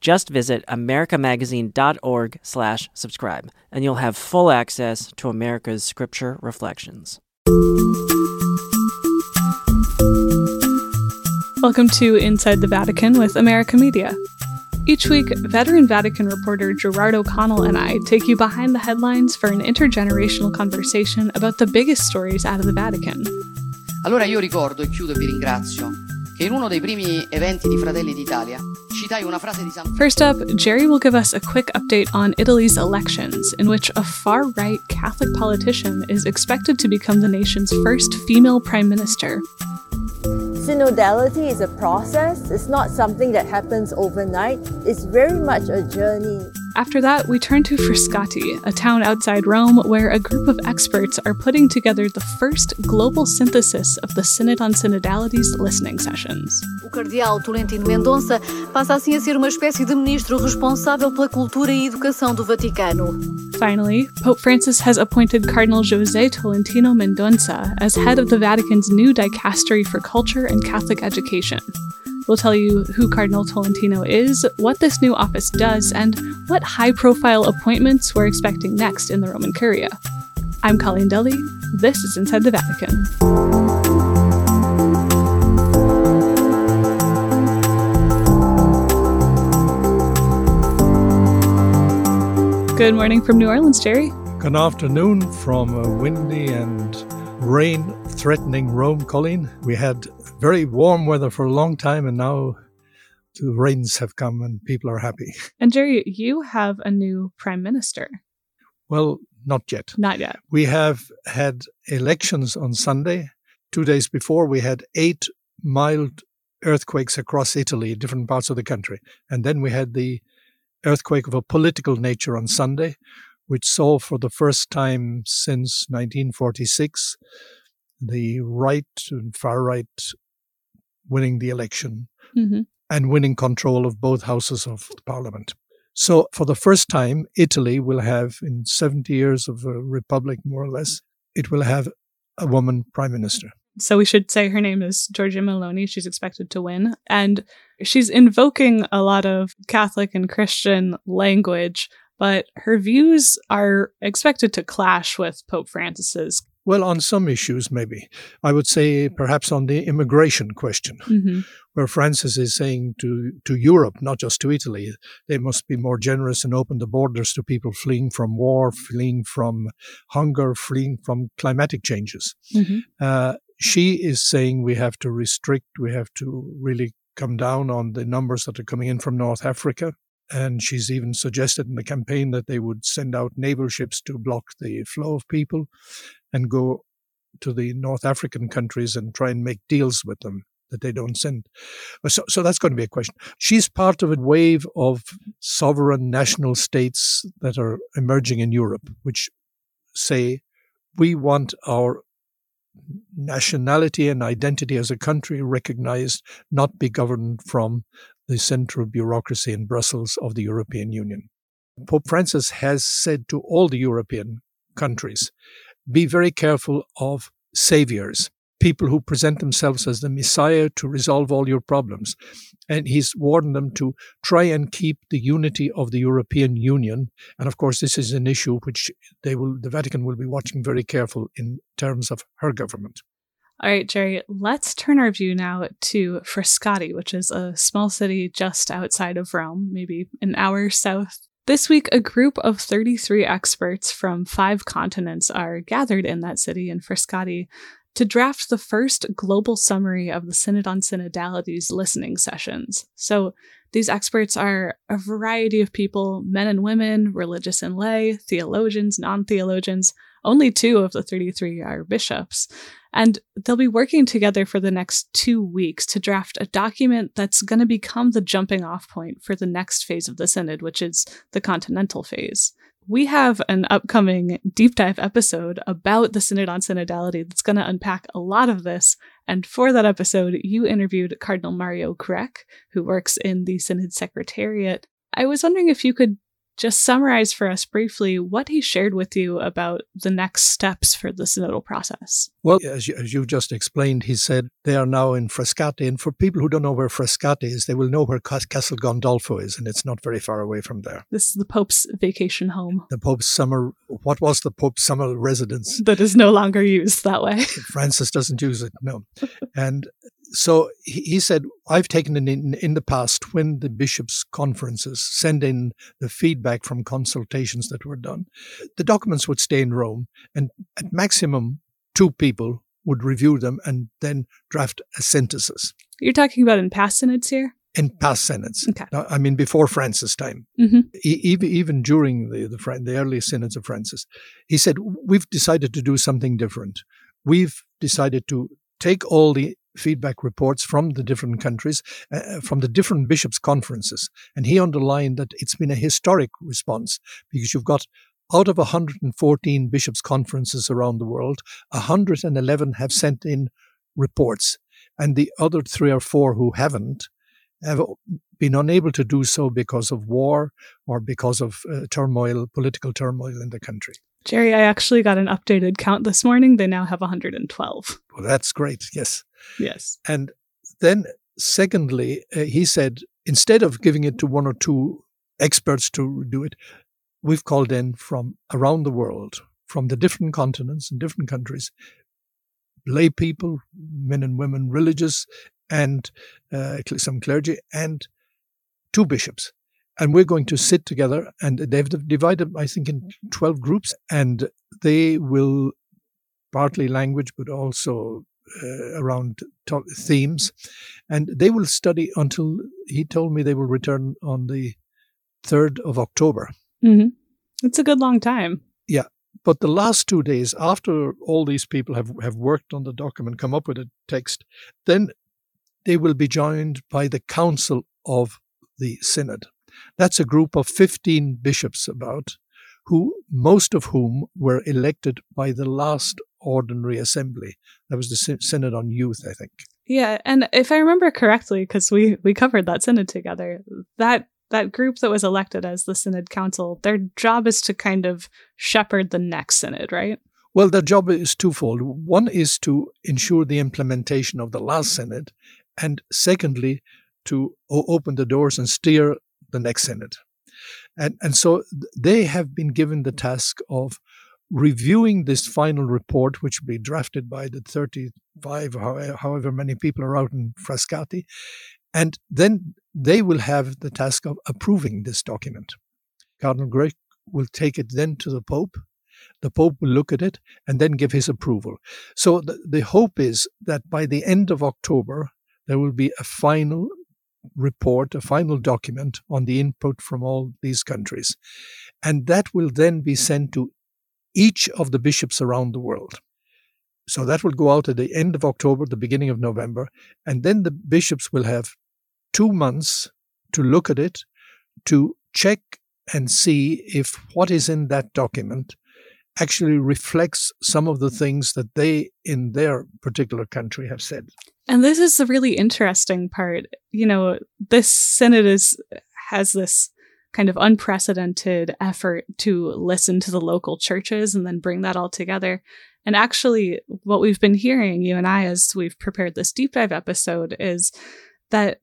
Just visit americamagazine.org slash subscribe, and you'll have full access to America's Scripture Reflections. Welcome to Inside the Vatican with America Media. Each week, veteran Vatican reporter Gerard O'Connell and I take you behind the headlines for an intergenerational conversation about the biggest stories out of the Vatican. Allora io ricordo e chiudo e vi ringrazio che in uno dei primi eventi di Fratelli d'Italia First up, Jerry will give us a quick update on Italy's elections, in which a far right Catholic politician is expected to become the nation's first female prime minister. Synodality is a process, it's not something that happens overnight, it's very much a journey. After that, we turn to Frascati, a town outside Rome where a group of experts are putting together the first global synthesis of the Synod on Synodality's listening sessions. O cardeal Tolentino Mendonça passa assim a ser uma espécie de ministro responsável pela cultura e educação do Vaticano. Finally, Pope Francis has appointed Cardinal José Tolentino Mendonça as head of the Vatican's new dicastery for culture and Catholic education. We'll tell you who Cardinal Tolentino is, what this new office does, and what high profile appointments we're expecting next in the Roman Curia. I'm Colleen Dulle. This is Inside the Vatican. Good morning from New Orleans, Jerry. Good afternoon from a windy and rain threatening Rome, Colleen. We had very warm weather for a long time, and now the rains have come and people are happy. And Jerry, you have a new prime minister. Well, not yet. Not yet. We have had elections on Sunday. Two days before, we had eight mild earthquakes across Italy, different parts of the country. And then we had the earthquake of a political nature on Sunday, which saw for the first time since 1946 the right and far right winning the election Mm-hmm. and winning control of both houses of parliament. So, for the first time, Italy will have, in 70 years of a republic, more or less, it will have a woman prime minister. So we should say her name is Giorgia Meloni. She's expected to win. And she's invoking a lot of Catholic and Christian language, but her views are expected to clash with Pope Francis's. Well, on some issues, maybe. I would say perhaps on the immigration question, Mhm. where Francis is saying to, to Europe, not just to Italy, they must be more generous and open the borders to people fleeing from war, fleeing from hunger, fleeing from climatic changes. Mhm. Uh, she is saying we have to restrict, we have to really come down on the numbers that are coming in from North Africa. And she's even suggested in the campaign that they would send out naval ships to block the flow of people and go to the North African countries and try and make deals with them that they don't send. So, so that's going to be a question. She's part of a wave of sovereign national states that are emerging in Europe, which say we want our nationality and identity as a country recognized, not be governed from the central bureaucracy in Brussels of the European Union. Pope Francis has said to all the European countries be very careful of saviors, people who present themselves as the Messiah to resolve all your problems. And he's warned them to try and keep the unity of the European Union. And of course, this is an issue which they will, the Vatican will be watching very careful in terms of her government. All right, Jerry, let's turn our view now to Frascati, which is a small city just outside of Rome, maybe an hour south. This week, a group of 33 experts from five continents are gathered in that city in Frascati to draft the first global summary of the Synod on Synodality's listening sessions. So, these experts are a variety of people men and women, religious and lay, theologians, non theologians, only two of the 33 are bishops. And they'll be working together for the next two weeks to draft a document that's going to become the jumping off point for the next phase of the Synod, which is the continental phase. We have an upcoming deep dive episode about the Synod on Synodality that's going to unpack a lot of this. And for that episode, you interviewed Cardinal Mario Grech, who works in the Synod Secretariat. I was wondering if you could just summarize for us briefly what he shared with you about the next steps for the synodal process. Well, as, you, as you've just explained, he said they are now in Frascati. And for people who don't know where Frascati is, they will know where Castel Gandolfo is, and it's not very far away from there. This is the Pope's vacation home. The Pope's summer, what was the Pope's summer residence? That is no longer used that way. Francis doesn't use it, no. and so he said, I've taken it in, in the past when the bishops' conferences send in the feedback from consultations that were done. The documents would stay in Rome, and at maximum, two people would review them and then draft a synthesis. You're talking about in past synods here? In past synods. Okay. I mean, before Francis' time. Mm-hmm. even, even during the, the, the early synods of Francis, he said, We've decided to do something different. We've decided to take all the feedback reports from the different countries, uh, from the different bishops' conferences. And he underlined that it's been a historic response because you've got out of 114 bishops' conferences around the world, 111 have sent in reports. And the other three or four who haven't have been unable to do so because of war or because of uh, turmoil, political turmoil in the country. Jerry, I actually got an updated count this morning. They now have 112. Well, that's great. Yes. Yes. And then, secondly, uh, he said instead of giving it to one or two experts to do it, we've called in from around the world, from the different continents and different countries, lay people, men and women, religious, and uh, some clergy, and two bishops and we're going to sit together and they've divided i think in 12 groups and they will partly language but also uh, around to- themes. And they will study until he told me they will return on the 3rd of october. Mm-hmm. it's a good long time. Yeah. But the last two days after all these people have, have worked on the document come up with a text then they will be joined by the council of the synod. That's a group of 15 bishops about, who most of whom were elected by the last ordinary assembly. That was the synod on youth, I think. Yeah, and if I remember correctly, because we we covered that synod together, that that group that was elected as the synod council, their job is to kind of shepherd the next synod, right? Well, their job is twofold. One is to ensure the implementation of the last synod, and secondly, to open the doors and steer the next synod. And, and so they have been given the task of reviewing this final report, which will be drafted by the 35, however many people are out in Frascati. And then they will have the task of approving this document. Cardinal Grech will take it then to the Pope. The Pope will look at it and then give his approval. So the, the hope is that by the end of October, there will be a final report, a final document on the input from all these countries. And that will then be sent to each of the bishops around the world. So that will go out at the end of October, the beginning of November. And then the bishops will have two months to look at it, to check and see if what is in that document actually reflects some of the things that they in their particular country have said. And this is the really interesting part. You know, this synod is has this kind of unprecedented effort to listen to the local churches and then bring that all together. And actually, what we've been hearing, you and I, as we've prepared this deep dive episode, is that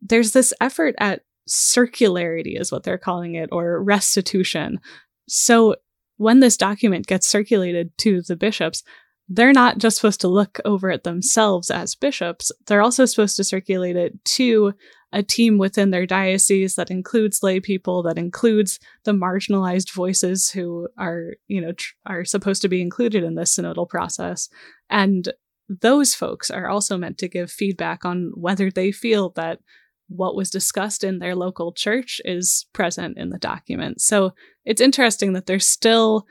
there's this effort at circularity, is what they're calling it, or restitution. So when this document gets circulated to the bishops, they're not just supposed to look over it themselves as bishops, they're also supposed to circulate it to a team within their diocese that includes lay people, that includes the marginalized voices who are, you know, tr- are supposed to be included in this synodal process. And those folks are also meant to give feedback on whether they feel that what was discussed in their local church is present in the document. So it's interesting that there's still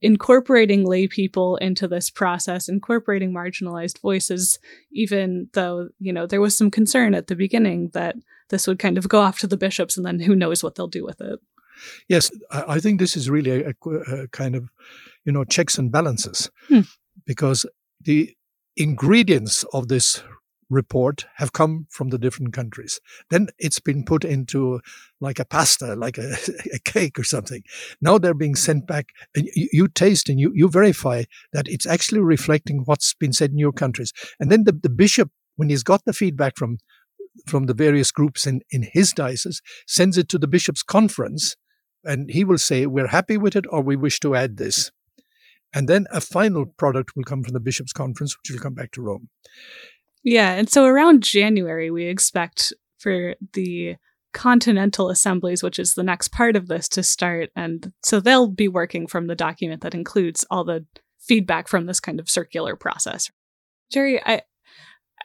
incorporating lay people into this process, incorporating marginalized voices, even though, you know, there was some concern at the beginning that this would kind of go off to the bishops and then who knows what they'll do with it. Yes, I think this is really a, a kind of, you know, checks and balances Hmm. because the ingredients of this report have come from the different countries. Then it's been put into like a pasta, like a, a cake or something. Now they're being sent back and you, you taste and you, you verify that it's actually reflecting what's been said in your countries. And then the, the bishop, when he's got the feedback from from the various groups in, in his diocese, sends it to the bishop's conference and he will say, We're happy with it or we wish to add this. And then a final product will come from the bishop's conference, which will come back to Rome. Yeah, and so around January, we expect for the continental assemblies, which is the next part of this, to start. And so they'll be working from the document that includes all the feedback from this kind of circular process. Jerry, I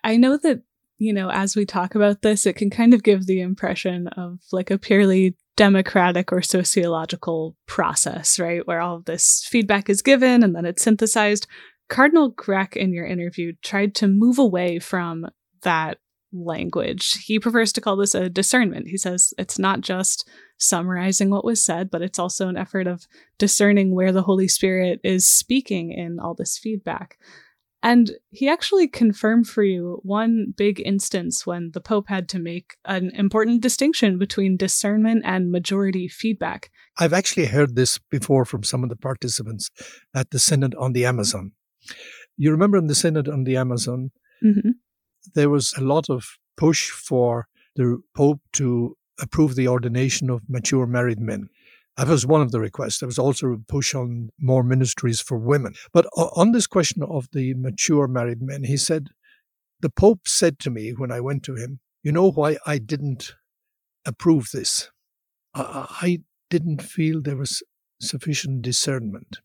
I know that, you know, as we talk about this, it can kind of give the impression of like a purely democratic or sociological process, right? Where all of this feedback is given and then it's synthesized. Cardinal Grech, in your interview, tried to move away from that language. He prefers to call this a discernment. He says it's not just summarizing what was said, but it's also an effort of discerning where the Holy Spirit is speaking in all this feedback. And he actually confirmed for you one big instance when the Pope had to make an important distinction between discernment and majority feedback. I've actually heard this before from some of the participants at the Synod on the Amazon. You remember in the Synod on the Amazon, Mm-hmm. there was a lot of push for the Pope to approve the ordination of mature married men. That was one of the requests. There was also a push on more ministries for women. But on this question of the mature married men, he said, The Pope said to me when I went to him, You know why I didn't approve this? I, I didn't feel there was sufficient discernment.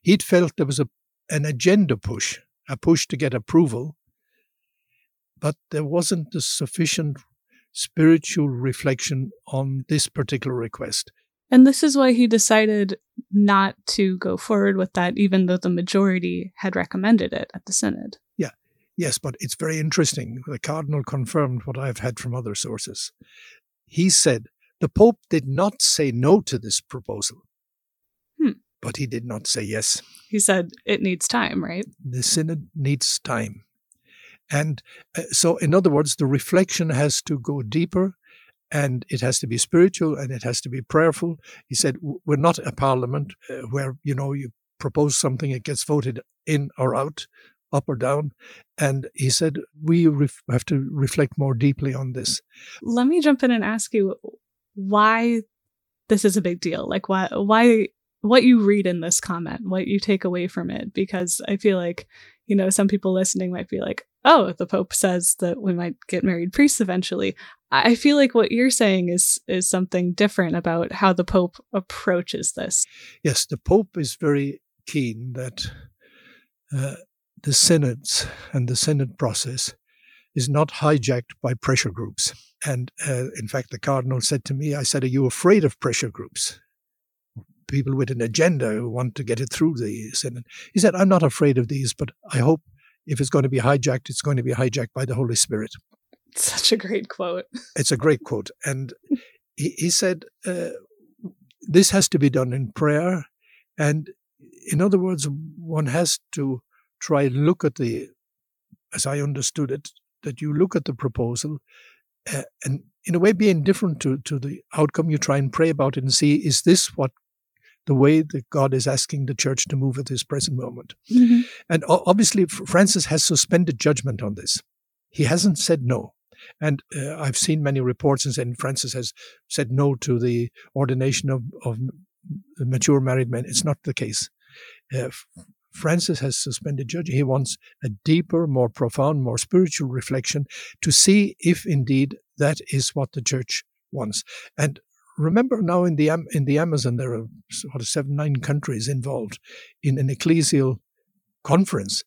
He'd felt there was a, an agenda push, a push to get approval, but there wasn't a sufficient spiritual reflection on this particular request. And this is why he decided not to go forward with that, even though the majority had recommended it at the Synod. Yeah, yes, but it's very interesting. The Cardinal confirmed what I've had from other sources. He said the Pope did not say no to this proposal. But he did not say yes. He said it needs time, right? The Synod needs time. And uh, so, in other words, the reflection has to go deeper and it has to be spiritual and it has to be prayerful. He said, We're not a parliament uh, where, you know, you propose something, it gets voted in or out, up or down. And he said, We ref- have to reflect more deeply on this. Let me jump in and ask you why this is a big deal. Like why why what you read in this comment, what you take away from it because I feel like, you know, some people listening might be like, "Oh, the pope says that we might get married priests eventually." I feel like what you're saying is is something different about how the pope approaches this. Yes, the Pope is very keen that uh, the synods and the synod process is not hijacked by pressure groups. And uh, in fact, the Cardinal said to me, I said, Are you afraid of pressure groups? People with an agenda who want to get it through the Synod. He said, I'm not afraid of these, but I hope if it's going to be hijacked, it's going to be hijacked by the Holy Spirit. Such a great quote. It's a great quote. And he, he said, uh, This has to be done in prayer. And in other words, one has to try and look at the, as I understood it, that you look at the proposal uh, and in a way be indifferent to, to the outcome. You try and pray about it and see, is this what the way that God is asking the church to move at this present moment? And obviously, Francis has suspended judgment on this. He hasn't said no. And uh, I've seen many reports and said Francis has said no to the ordination of, of mature married men. It's not the case. Uh, Francis has suspended judgment. He wants a deeper, more profound, more spiritual reflection to see if indeed that is what the church wants. And remember now in the in the Amazon there are sort of seven nine countries involved in an ecclesial conference,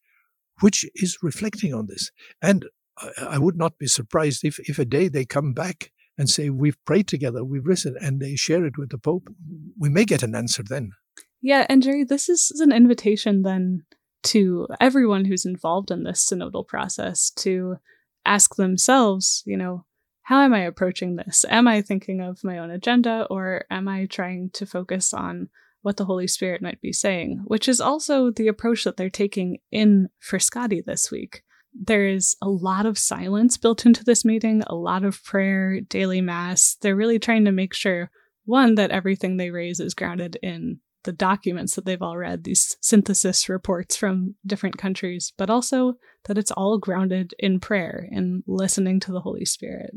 which is reflecting on this. And I, I would not be surprised if if a day they come back and say we've prayed together, we've risen, and they share it with the Pope. We may get an answer then. Yeah, and Jerry, this is an invitation then to everyone who's involved in this synodal process to ask themselves, you know, how am I approaching this? Am I thinking of my own agenda or am I trying to focus on what the Holy Spirit might be saying? Which is also the approach that they're taking in Frascati this week. There is a lot of silence built into this meeting, a lot of prayer, daily mass. They're really trying to make sure, one, that everything they raise is grounded in the documents that they've all read, these synthesis reports from different countries, but also that it's all grounded in prayer and listening to the Holy Spirit.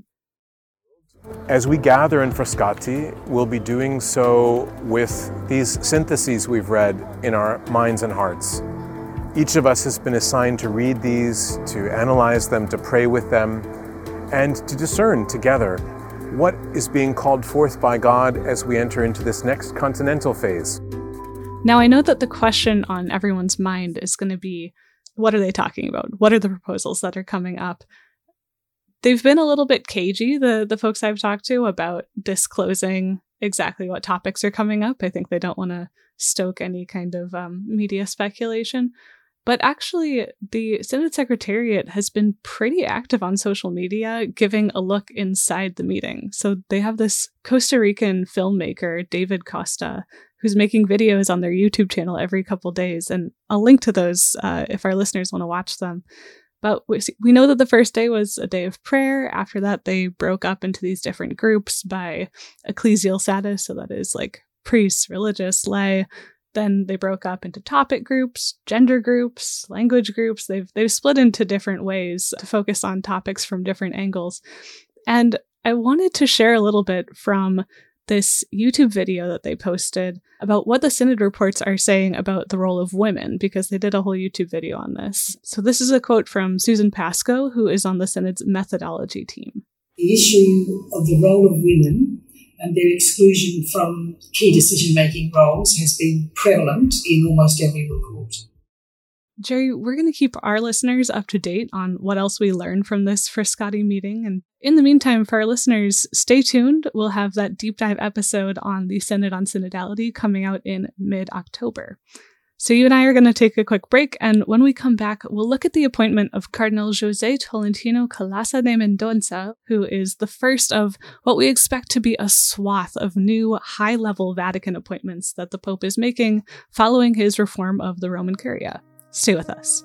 As we gather in Frascati, we'll be doing so with these syntheses we've read in our minds and hearts. Each of us has been assigned to read these, to analyze them, to pray with them, and to discern together what is being called forth by God as we enter into this next continental phase. Now, I know that the question on everyone's mind is going to be what are they talking about? What are the proposals that are coming up? They've been a little bit cagey, the, the folks I've talked to, about disclosing exactly what topics are coming up. I think they don't want to stoke any kind of um, media speculation. But actually, the Synod Secretariat has been pretty active on social media, giving a look inside the meeting. So they have this Costa Rican filmmaker, David Costa, who's making videos on their YouTube channel every couple days. And I'll link to those uh, if our listeners want to watch them. But we, know that the first day was a day of prayer. After that, they broke up into these different groups by ecclesial status. So that is like priests, religious, lay, then they broke up into topic groups, gender groups, language groups. They've they've split into different ways to focus on topics from different angles. And I wanted to share a little bit from this YouTube video that they posted about what the Synod reports are saying about the role of women, because they did a whole YouTube video on this. So, this is a quote from Susan Pascoe, who is on the Synod's methodology team. The issue of the role of women and their exclusion from key decision making roles has been prevalent in almost every report. Jerry, we're going to keep our listeners up to date on what else we learned from this Frascati meeting. And in the meantime, for our listeners, stay tuned. We'll have that deep dive episode on the Synod on Synodality coming out in mid October. So you and I are going to take a quick break, and when we come back, we'll look at the appointment of Cardinal Jose Tolentino Calaça de Mendonça, who is the first of what we expect to be a swath of new high-level Vatican appointments that the Pope is making following his reform of the Roman Curia. Stay with us.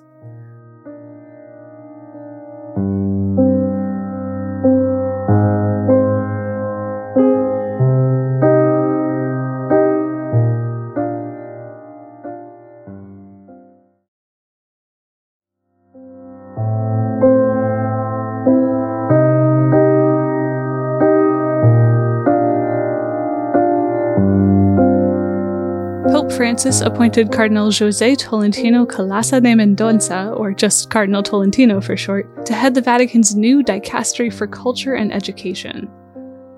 Francis appointed Cardinal Jose Tolentino Calaça de Mendonça, or just Cardinal Tolentino for short, to head the Vatican's new dicastery for culture and education.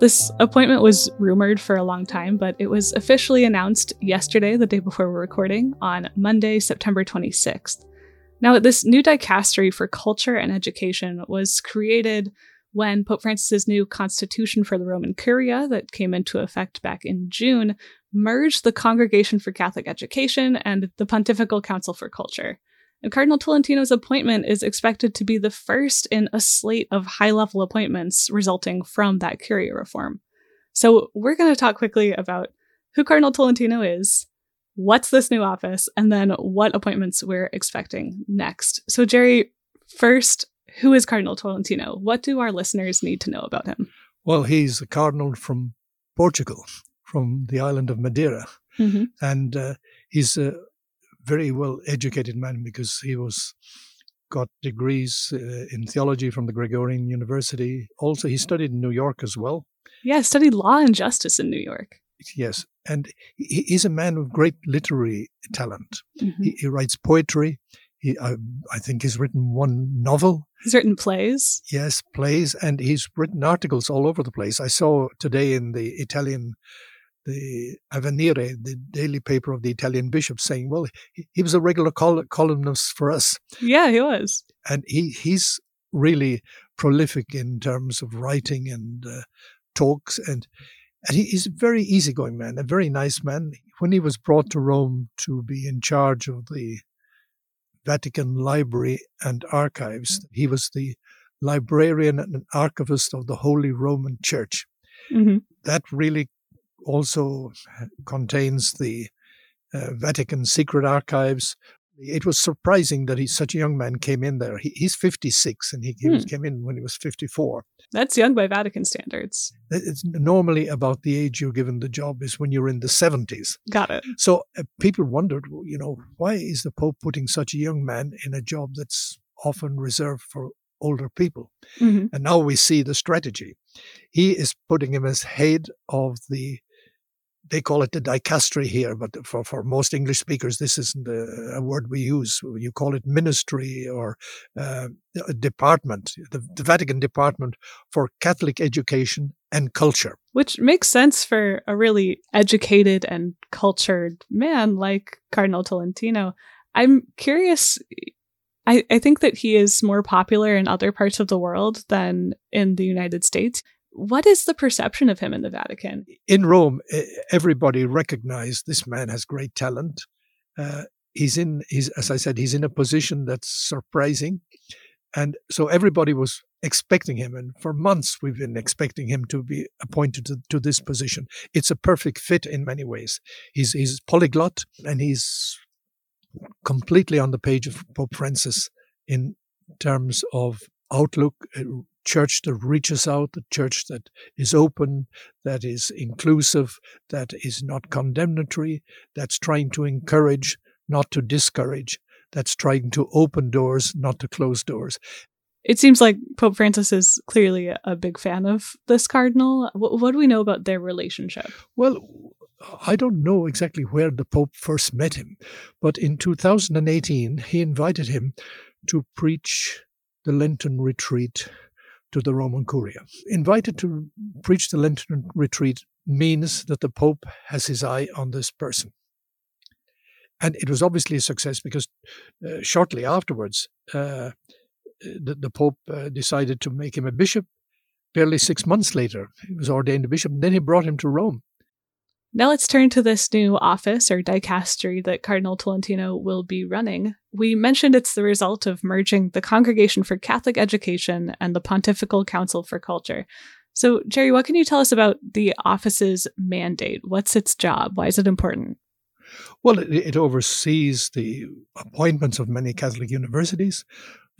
This appointment was rumored for a long time, but it was officially announced yesterday, the day before we're recording, on Monday, September 26th. Now, this new dicastery for culture and education was created when Pope Francis's new constitution for the Roman Curia, that came into effect back in June, merged the Congregation for Catholic Education and the Pontifical Council for Culture. And Cardinal Tolentino's appointment is expected to be the first in a slate of high level appointments resulting from that Curia reform. So, we're going to talk quickly about who Cardinal Tolentino is, what's this new office, and then what appointments we're expecting next. So, Jerry, first, who is Cardinal Tolentino? What do our listeners need to know about him? Well, he's a cardinal from Portugal from the island of Madeira. Mm-hmm. And uh, he's a very well educated man because he was got degrees uh, in theology from the Gregorian University. Also, he studied in New York as well. Yeah, studied law and justice in New York. Yes, and he, he's a man of great literary talent. Mm-hmm. He, he, writes poetry. He, I, I think he's written one novel. He's written plays. Yes, plays, and he's written articles all over the place. I saw today in the Italian the Avvenire, the daily paper of the Italian bishops, saying, "Well, he, he was a regular col- columnist for us." Yeah, he was, and he he's really prolific in terms of writing and uh, talks, and and he, he's a very easygoing man, a very nice man. when he was brought to Rome to be in charge of the Vatican Library and Archives, he was the librarian and archivist of the Holy Roman Church. Mm-hmm. That really also contains the uh, Vatican secret archives. It was surprising that he, such a young man came in there. He, he's 56 and he, he Hmm. came in when he was 54. That's young by Vatican standards. It's normally about the age you're given the job is when you're in the 70s. Got it. So uh, people wondered, you know, why is the Pope putting such a young man in a job that's often reserved for older people? hmm And now we see the strategy. He is putting him as head of the, they call it the dicastery here, but for, for most English speakers, this isn't a, a word we use. You call it ministry or uh, a department, the, the Vatican Department for Catholic Education and Culture. Which makes sense for a really educated and cultured man like Cardinal Tolentino. I'm curious. I, I think that he is more popular in other parts of the world than in the United States. What is the perception of him in the Vatican? in Rome, everybody recognized this man has great talent. Uh, he's in, he's, as I said, he's in a position that's surprising. And so everybody was expecting him. And for months, we've been expecting him to be appointed to, to this position. It's a perfect fit in many ways. He's, he's polyglot and he's completely on the page of Pope Francis in terms of outlook, a church that reaches out, a church that is open, that is inclusive, that is not condemnatory, that's trying to encourage, not to discourage, that's trying to open doors, not to close doors. It seems like Pope Francis is clearly a- a big fan of this cardinal. What, what do we know about their relationship? Well, I don't know exactly where the Pope first met him, but in 2018, he invited him to preach the Lenten retreat to the Roman Curia. Invited to preach the Lenten retreat means that the Pope has his eye on this person. And it was obviously a success because uh, shortly afterwards, uh, the, the Pope uh, decided to make him a bishop. Barely six months later, he was ordained a bishop, and then he brought him to Rome. Now let's turn to this new office or dicastery that Cardinal Tolentino will be running. We mentioned it's the result of merging the Congregation for Catholic Education and the Pontifical Council for Culture. So, Jerry, what can you tell us about the office's mandate? What's its job? Why is it important? Well, it, it oversees the appointments of many Catholic universities.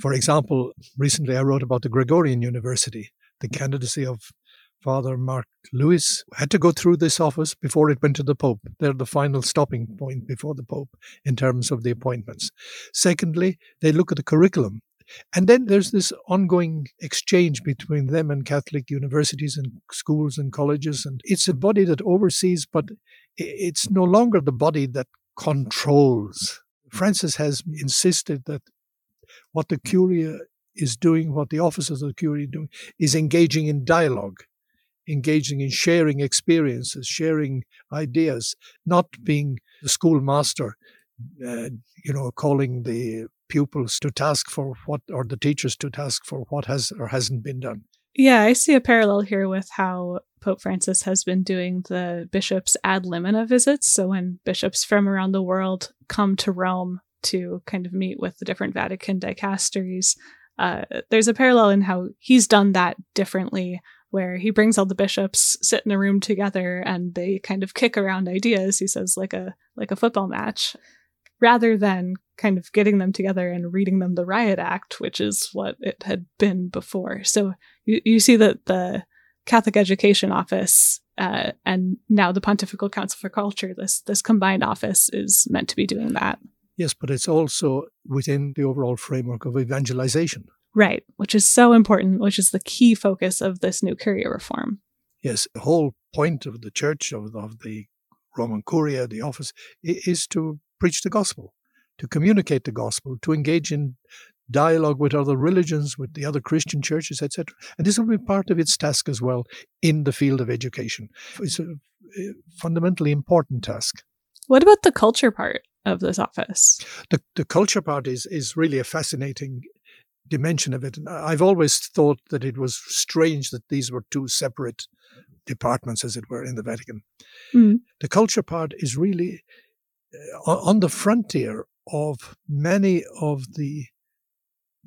For example, recently I wrote about the Gregorian University. The candidacy of Father Mark Lewis had to go through this office before it went to the Pope. They're the final stopping point before the Pope in terms of the appointments. Secondly, they look at the curriculum. And then there's this ongoing exchange between them and Catholic universities and schools and colleges. And it's a body that oversees, but it's no longer the body that controls. Francis has insisted that what the Curia is doing, what the officers of the Curia are doing, is engaging in dialogue, engaging in sharing experiences, sharing ideas, not being the schoolmaster, uh, you know, calling the pupils to task for what, or the teachers to task for what has or hasn't been done. Yeah, I see a parallel here with how Pope Francis has been doing the bishops' ad limina visits. So when bishops from around the world come to Rome to kind of meet with the different Vatican dicasteries, uh, there's a parallel in how he's done that differently, where he brings all the bishops sit in a room together and they kind of kick around ideas. He says like a like a football match, rather than kind of getting them together and reading them the riot act, which is what it had been before. So you, you see that the Catholic Education Office uh, and now the Pontifical Council for Culture, this this combined office is meant to be doing that. Yes, but it's also within the overall framework of evangelization. Right, which is so important, which is the key focus of this new Curia reform. Yes, the whole point of the church, of, of the Roman Curia, the office, is to preach the gospel, to communicate the gospel, to engage in dialogue with other religions, with the other Christian churches, etc. And this will be part of its task as well in the field of education. It's a a fundamentally important task. What about the culture part of this office? The, the culture part is, is really a fascinating dimension of it. And I've always thought that it was strange that these were two separate departments, as it were, in the Vatican. Mm. The culture part is really uh, on the frontier of many of the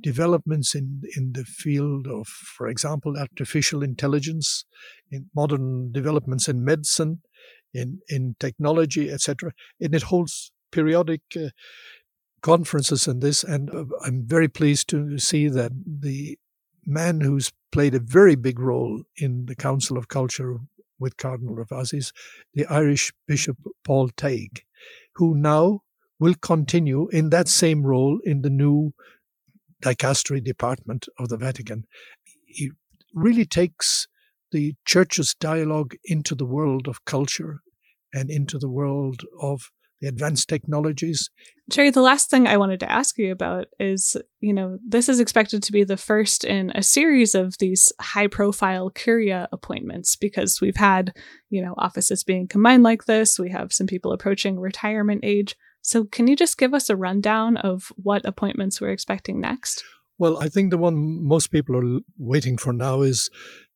developments in in the field of, for example, artificial intelligence, in modern developments in medicine, in in technology, etc. And it holds periodic uh, conferences and this. And uh, I'm very pleased to see that the man who's played a very big role in the Council of Culture with Cardinal Ravasi, the Irish Bishop Paul Tighe, who now will continue in that same role in the new dicastery department of the Vatican. He really takes the church's dialogue into the world of culture and into the world of the advanced technologies. Jerry, the last thing I wanted to ask you about is you know, this is expected to be the first in a series of these high profile Curia appointments because we've had, you know, offices being combined like this. We have some people approaching retirement age. So, can you just give us a rundown of what appointments we're expecting next? Well, I think the one most people are waiting for now is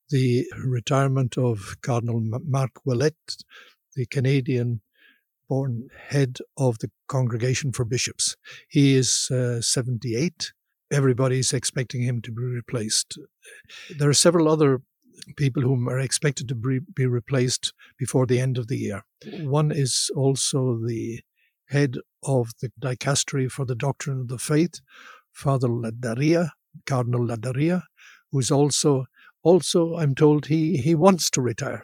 the retirement of Cardinal Marc Ouellet, the Canadian born head of the Congregation for Bishops. He is uh, 78. Everybody's expecting him to be replaced. There are several other people whom are expected to be, be replaced before the end of the year. One is also the head of the dicastery for the doctrine of the faith, Father Ladaria, Cardinal Ladaria, who's also also I'm told he he wants to retire.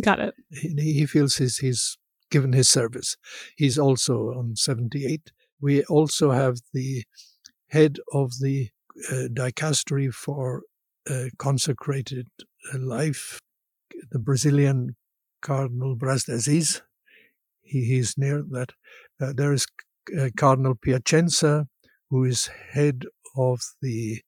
Got it. He, he feels he's he's given his service. He's also on 78. We also have the head of the uh, dicastery for uh, consecrated life, the Brazilian Cardinal Braz de Aviz. He, he's near that. Uh, there is uh, Cardinal Piacenza, who is head of the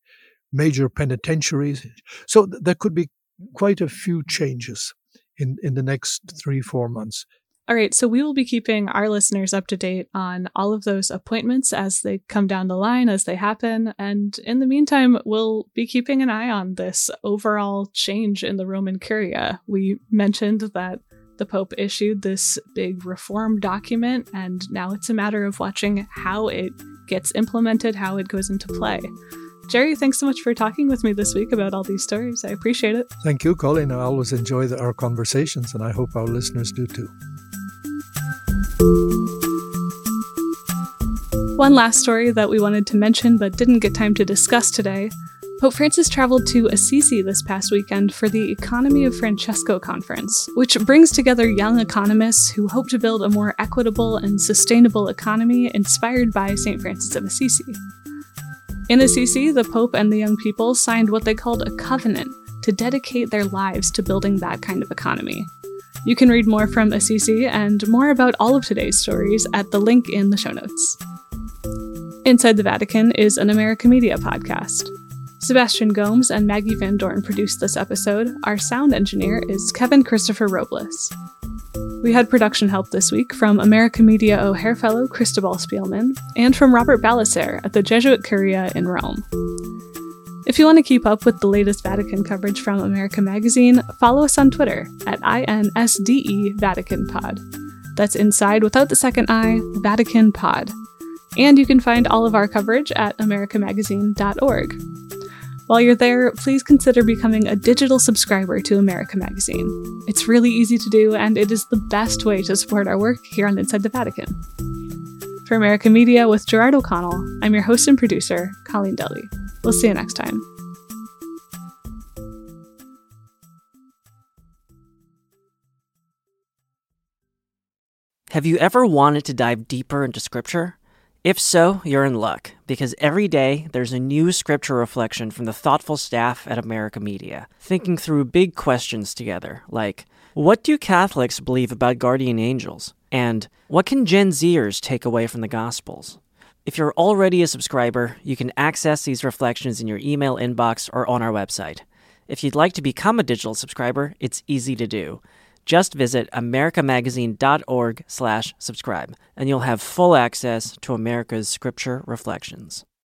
major penitentiaries. So th- there could be quite a few changes in, in the next three, four months. All right, so we will be keeping our listeners up to date on all of those appointments as they come down the line, as they happen. And in the meantime, we'll be keeping an eye on this overall change in the Roman Curia. We mentioned that the Pope issued this big reform document, and now it's a matter of watching how it gets implemented, how it goes into play. Jerry, thanks so much for talking with me this week about all these stories. I appreciate it. Thank you, Colleen. I always enjoy the, our conversations, and I hope our listeners do too. One last story that we wanted to mention but didn't get time to discuss today Pope Francis traveled to Assisi this past weekend for the Economy of Francesco conference, which brings together young economists who hope to build a more equitable and sustainable economy inspired by St. Francis of Assisi. In Assisi, the Pope and the young people signed what they called a covenant to dedicate their lives to building that kind of economy. You can read more from Assisi and more about all of today's stories at the link in the show notes. Inside the Vatican is an America Media podcast. Sebastian Gomes and Maggie Van Dorn produced this episode. Our sound engineer is Kevin Christopher Robles. We had production help this week from America Media O'Hare Fellow Cristobal Spielman and from Robert Ballecer at the Jesuit Curia in Rome. If you want to keep up with the latest Vatican coverage from America Magazine, follow us on Twitter at INSDE Vatican Pod. That's inside without the second I, Vatican Pod. And you can find all of our coverage at americamagazine.org. While you're there, please consider becoming a digital subscriber to America Magazine. It's really easy to do, and it is the best way to support our work here on Inside the Vatican. For America Media with Gerard O'Connell, I'm your host and producer, Colleen Dulle. We'll see you next time. Have you ever wanted to dive deeper into Scripture? If so, you're in luck, because every day there's a new scripture reflection from the thoughtful staff at America Media, thinking through big questions together, like what do Catholics believe about guardian angels? And what can Gen Zers take away from the Gospels? If you're already a subscriber, you can access these reflections in your email inbox or on our website. If you'd like to become a digital subscriber, it's easy to do. Just visit americamagazine.org slash subscribe, and you'll have full access to America's scripture reflections.